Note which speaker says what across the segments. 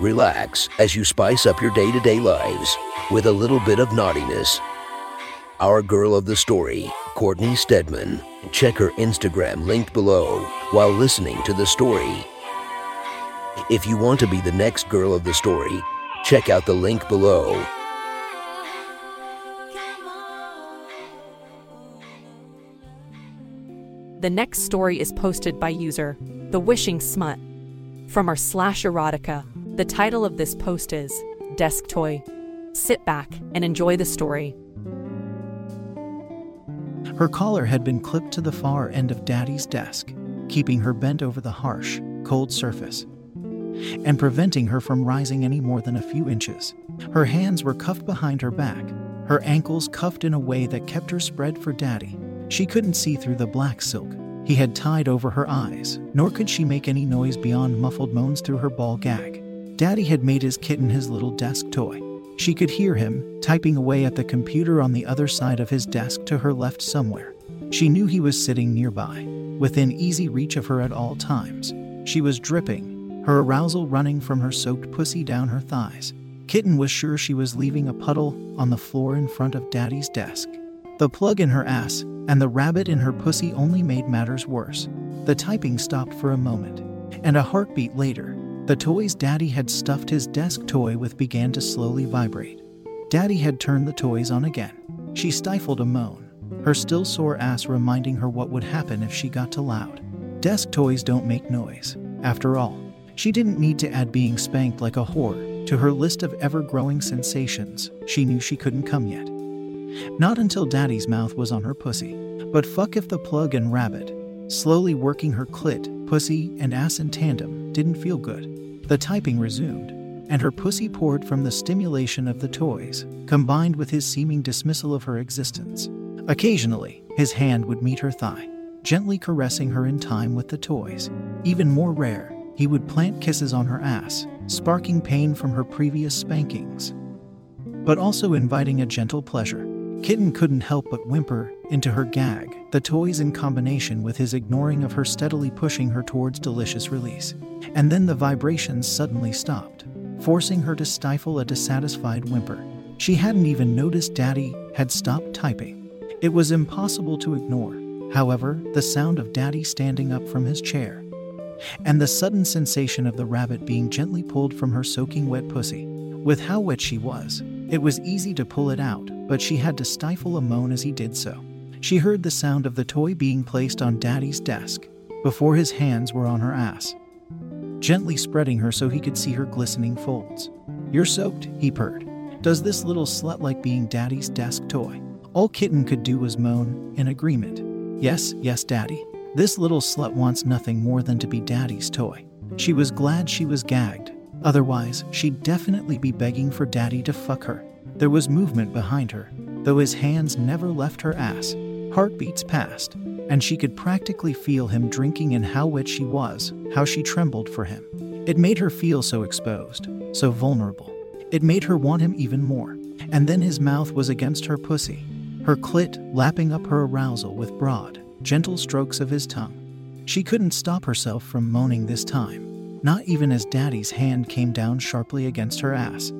Speaker 1: Relax as you spice up your day to day lives with a little bit of naughtiness. Our girl of the story, Courtney Stedman. Check her Instagram linked below while listening to the story. If you want to be the next girl of the story, check out the link below.
Speaker 2: The next story is posted by user The Wishing Smut from our slash erotica. The title of this post is Desk Toy. Sit back and enjoy the story.
Speaker 3: Her collar had been clipped to the far end of Daddy's desk, keeping her bent over the harsh, cold surface and preventing her from rising any more than a few inches. Her hands were cuffed behind her back, her ankles cuffed in a way that kept her spread for Daddy. She couldn't see through the black silk he had tied over her eyes, nor could she make any noise beyond muffled moans through her ball gag. Daddy had made his kitten his little desk toy. She could hear him typing away at the computer on the other side of his desk to her left somewhere. She knew he was sitting nearby, within easy reach of her at all times. She was dripping, her arousal running from her soaked pussy down her thighs. Kitten was sure she was leaving a puddle on the floor in front of Daddy's desk. The plug in her ass and the rabbit in her pussy only made matters worse. The typing stopped for a moment, and a heartbeat later, the toys Daddy had stuffed his desk toy with began to slowly vibrate. Daddy had turned the toys on again. She stifled a moan, her still sore ass reminding her what would happen if she got too loud. Desk toys don't make noise. After all, she didn't need to add being spanked like a whore to her list of ever growing sensations. She knew she couldn't come yet. Not until Daddy's mouth was on her pussy. But fuck if the plug and rabbit, slowly working her clit, pussy, and ass in tandem, didn't feel good. The typing resumed, and her pussy poured from the stimulation of the toys, combined with his seeming dismissal of her existence. Occasionally, his hand would meet her thigh, gently caressing her in time with the toys. Even more rare, he would plant kisses on her ass, sparking pain from her previous spankings, but also inviting a gentle pleasure. Kitten couldn't help but whimper into her gag, the toys in combination with his ignoring of her steadily pushing her towards delicious release. And then the vibrations suddenly stopped, forcing her to stifle a dissatisfied whimper. She hadn't even noticed Daddy had stopped typing. It was impossible to ignore, however, the sound of Daddy standing up from his chair, and the sudden sensation of the rabbit being gently pulled from her soaking wet pussy. With how wet she was, it was easy to pull it out, but she had to stifle a moan as he did so. She heard the sound of the toy being placed on Daddy's desk before his hands were on her ass, gently spreading her so he could see her glistening folds. You're soaked, he purred. Does this little slut like being Daddy's desk toy? All Kitten could do was moan in agreement. Yes, yes, Daddy. This little slut wants nothing more than to be Daddy's toy. She was glad she was gagged. Otherwise, she'd definitely be begging for Daddy to fuck her. There was movement behind her, though his hands never left her ass. Heartbeats passed, and she could practically feel him drinking in how wet she was, how she trembled for him. It made her feel so exposed, so vulnerable. It made her want him even more. And then his mouth was against her pussy, her clit lapping up her arousal with broad, gentle strokes of his tongue. She couldn't stop herself from moaning this time, not even as Daddy's hand came down sharply against her ass,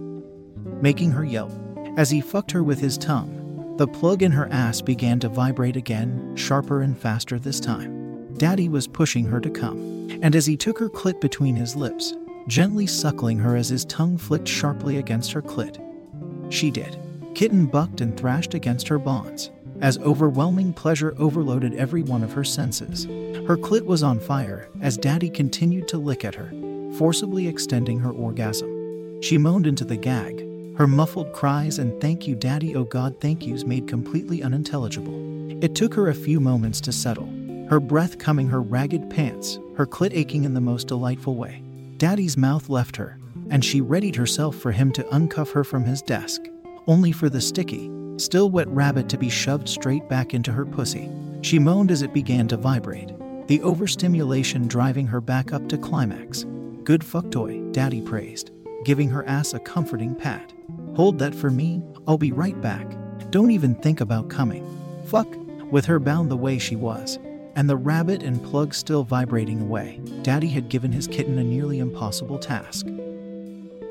Speaker 3: making her yelp. As he fucked her with his tongue, the plug in her ass began to vibrate again, sharper and faster this time. Daddy was pushing her to come, and as he took her clit between his lips, gently suckling her as his tongue flicked sharply against her clit, she did. Kitten bucked and thrashed against her bonds, as overwhelming pleasure overloaded every one of her senses. Her clit was on fire as Daddy continued to lick at her, forcibly extending her orgasm. She moaned into the gag, her muffled cries and thank you, Daddy, oh God, thank yous made completely unintelligible. It took her a few moments to settle, her breath coming her ragged pants, her clit aching in the most delightful way. Daddy's mouth left her, and she readied herself for him to uncuff her from his desk, only for the sticky, still wet rabbit to be shoved straight back into her pussy. She moaned as it began to vibrate, the overstimulation driving her back up to climax. Good fuck toy, Daddy praised, giving her ass a comforting pat. Hold that for me, I'll be right back. Don't even think about coming. Fuck, with her bound the way she was, and the rabbit and plug still vibrating away, Daddy had given his kitten a nearly impossible task.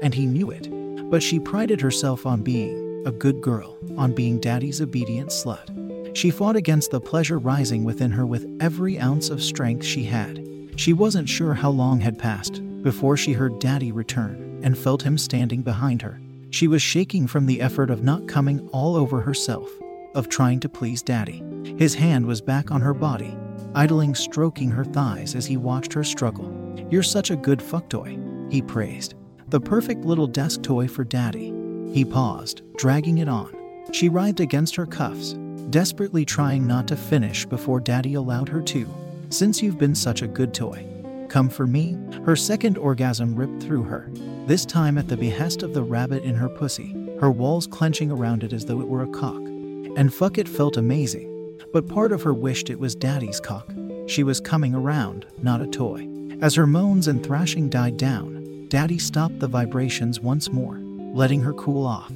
Speaker 3: And he knew it, but she prided herself on being a good girl, on being Daddy's obedient slut. She fought against the pleasure rising within her with every ounce of strength she had. She wasn't sure how long had passed before she heard Daddy return and felt him standing behind her. She was shaking from the effort of not coming all over herself, of trying to please Daddy. His hand was back on her body, idling stroking her thighs as he watched her struggle. You're such a good fuck toy, he praised. The perfect little desk toy for Daddy. He paused, dragging it on. She writhed against her cuffs, desperately trying not to finish before Daddy allowed her to. Since you've been such a good toy, come for me. Her second orgasm ripped through her, this time at the behest of the rabbit in her pussy, her walls clenching around it as though it were a cock. And fuck it felt amazing, but part of her wished it was Daddy's cock. She was coming around, not a toy. As her moans and thrashing died down, Daddy stopped the vibrations once more, letting her cool off.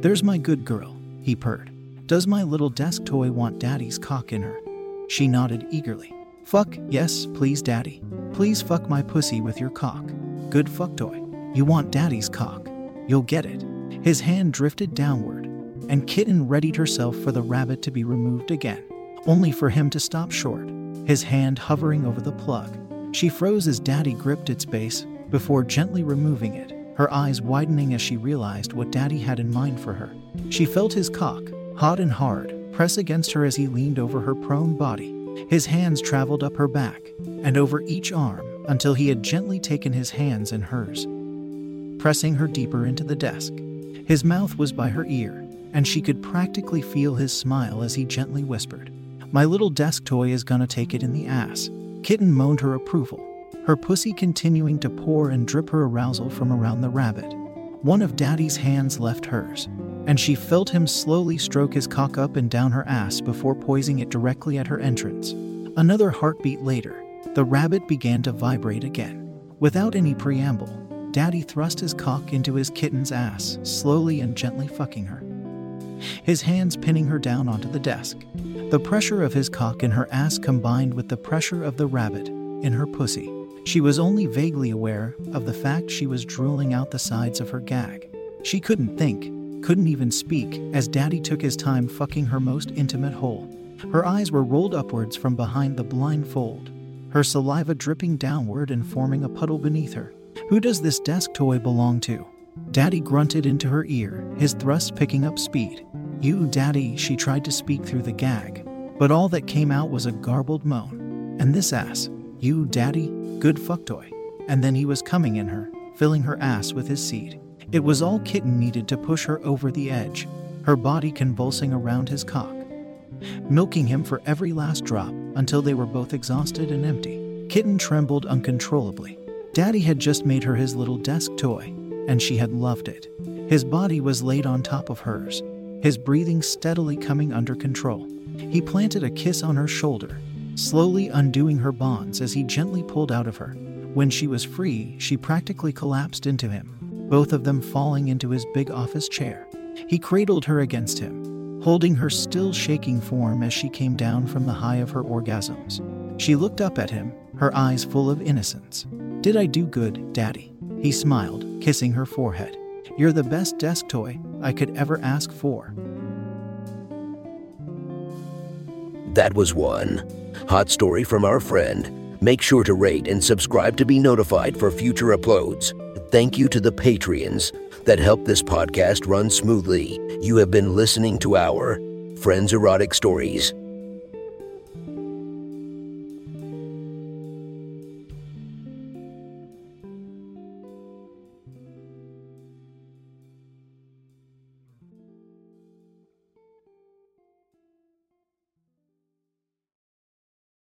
Speaker 3: There's my good girl, he purred. Does my little desk toy want Daddy's cock in her? She nodded eagerly. Fuck, yes, please, Daddy. Please fuck my pussy with your cock. Good fuck toy. You want Daddy's cock. You'll get it. His hand drifted downward, and Kitten readied herself for the rabbit to be removed again, only for him to stop short, his hand hovering over the plug. She froze as Daddy gripped its base before gently removing it, her eyes widening as she realized what Daddy had in mind for her. She felt his cock, hot and hard, press against her as he leaned over her prone body. His hands traveled up her back and over each arm until he had gently taken his hands in hers, pressing her deeper into the desk. His mouth was by her ear, and she could practically feel his smile as he gently whispered, My little desk toy is gonna take it in the ass. Kitten moaned her approval, her pussy continuing to pour and drip her arousal from around the rabbit. One of Daddy's hands left hers, and she felt him slowly stroke his cock up and down her ass before poising it directly at her entrance. Another heartbeat later, the rabbit began to vibrate again. Without any preamble, Daddy thrust his cock into his kitten's ass, slowly and gently fucking her. His hands pinning her down onto the desk. The pressure of his cock in her ass combined with the pressure of the rabbit in her pussy. She was only vaguely aware of the fact she was drooling out the sides of her gag. She couldn't think, couldn't even speak, as Daddy took his time fucking her most intimate hole. Her eyes were rolled upwards from behind the blindfold, her saliva dripping downward and forming a puddle beneath her. Who does this desk toy belong to? Daddy grunted into her ear, his thrust picking up speed. You, Daddy, she tried to speak through the gag, but all that came out was a garbled moan. And this ass, you, Daddy, good fuck toy. And then he was coming in her, filling her ass with his seed. It was all Kitten needed to push her over the edge, her body convulsing around his cock, milking him for every last drop until they were both exhausted and empty. Kitten trembled uncontrollably. Daddy had just made her his little desk toy, and she had loved it. His body was laid on top of hers, his breathing steadily coming under control. He planted a kiss on her shoulder, slowly undoing her bonds as he gently pulled out of her. When she was free, she practically collapsed into him, both of them falling into his big office chair. He cradled her against him, holding her still shaking form as she came down from the high of her orgasms. She looked up at him, her eyes full of innocence. Did I do good, Daddy? He smiled, kissing her forehead. You're the best desk toy I could ever ask for.
Speaker 1: That was one. Hot story from our friend. Make sure to rate and subscribe to be notified for future uploads. Thank you to the Patreons that help this podcast run smoothly. You have been listening to our Friends Erotic Stories.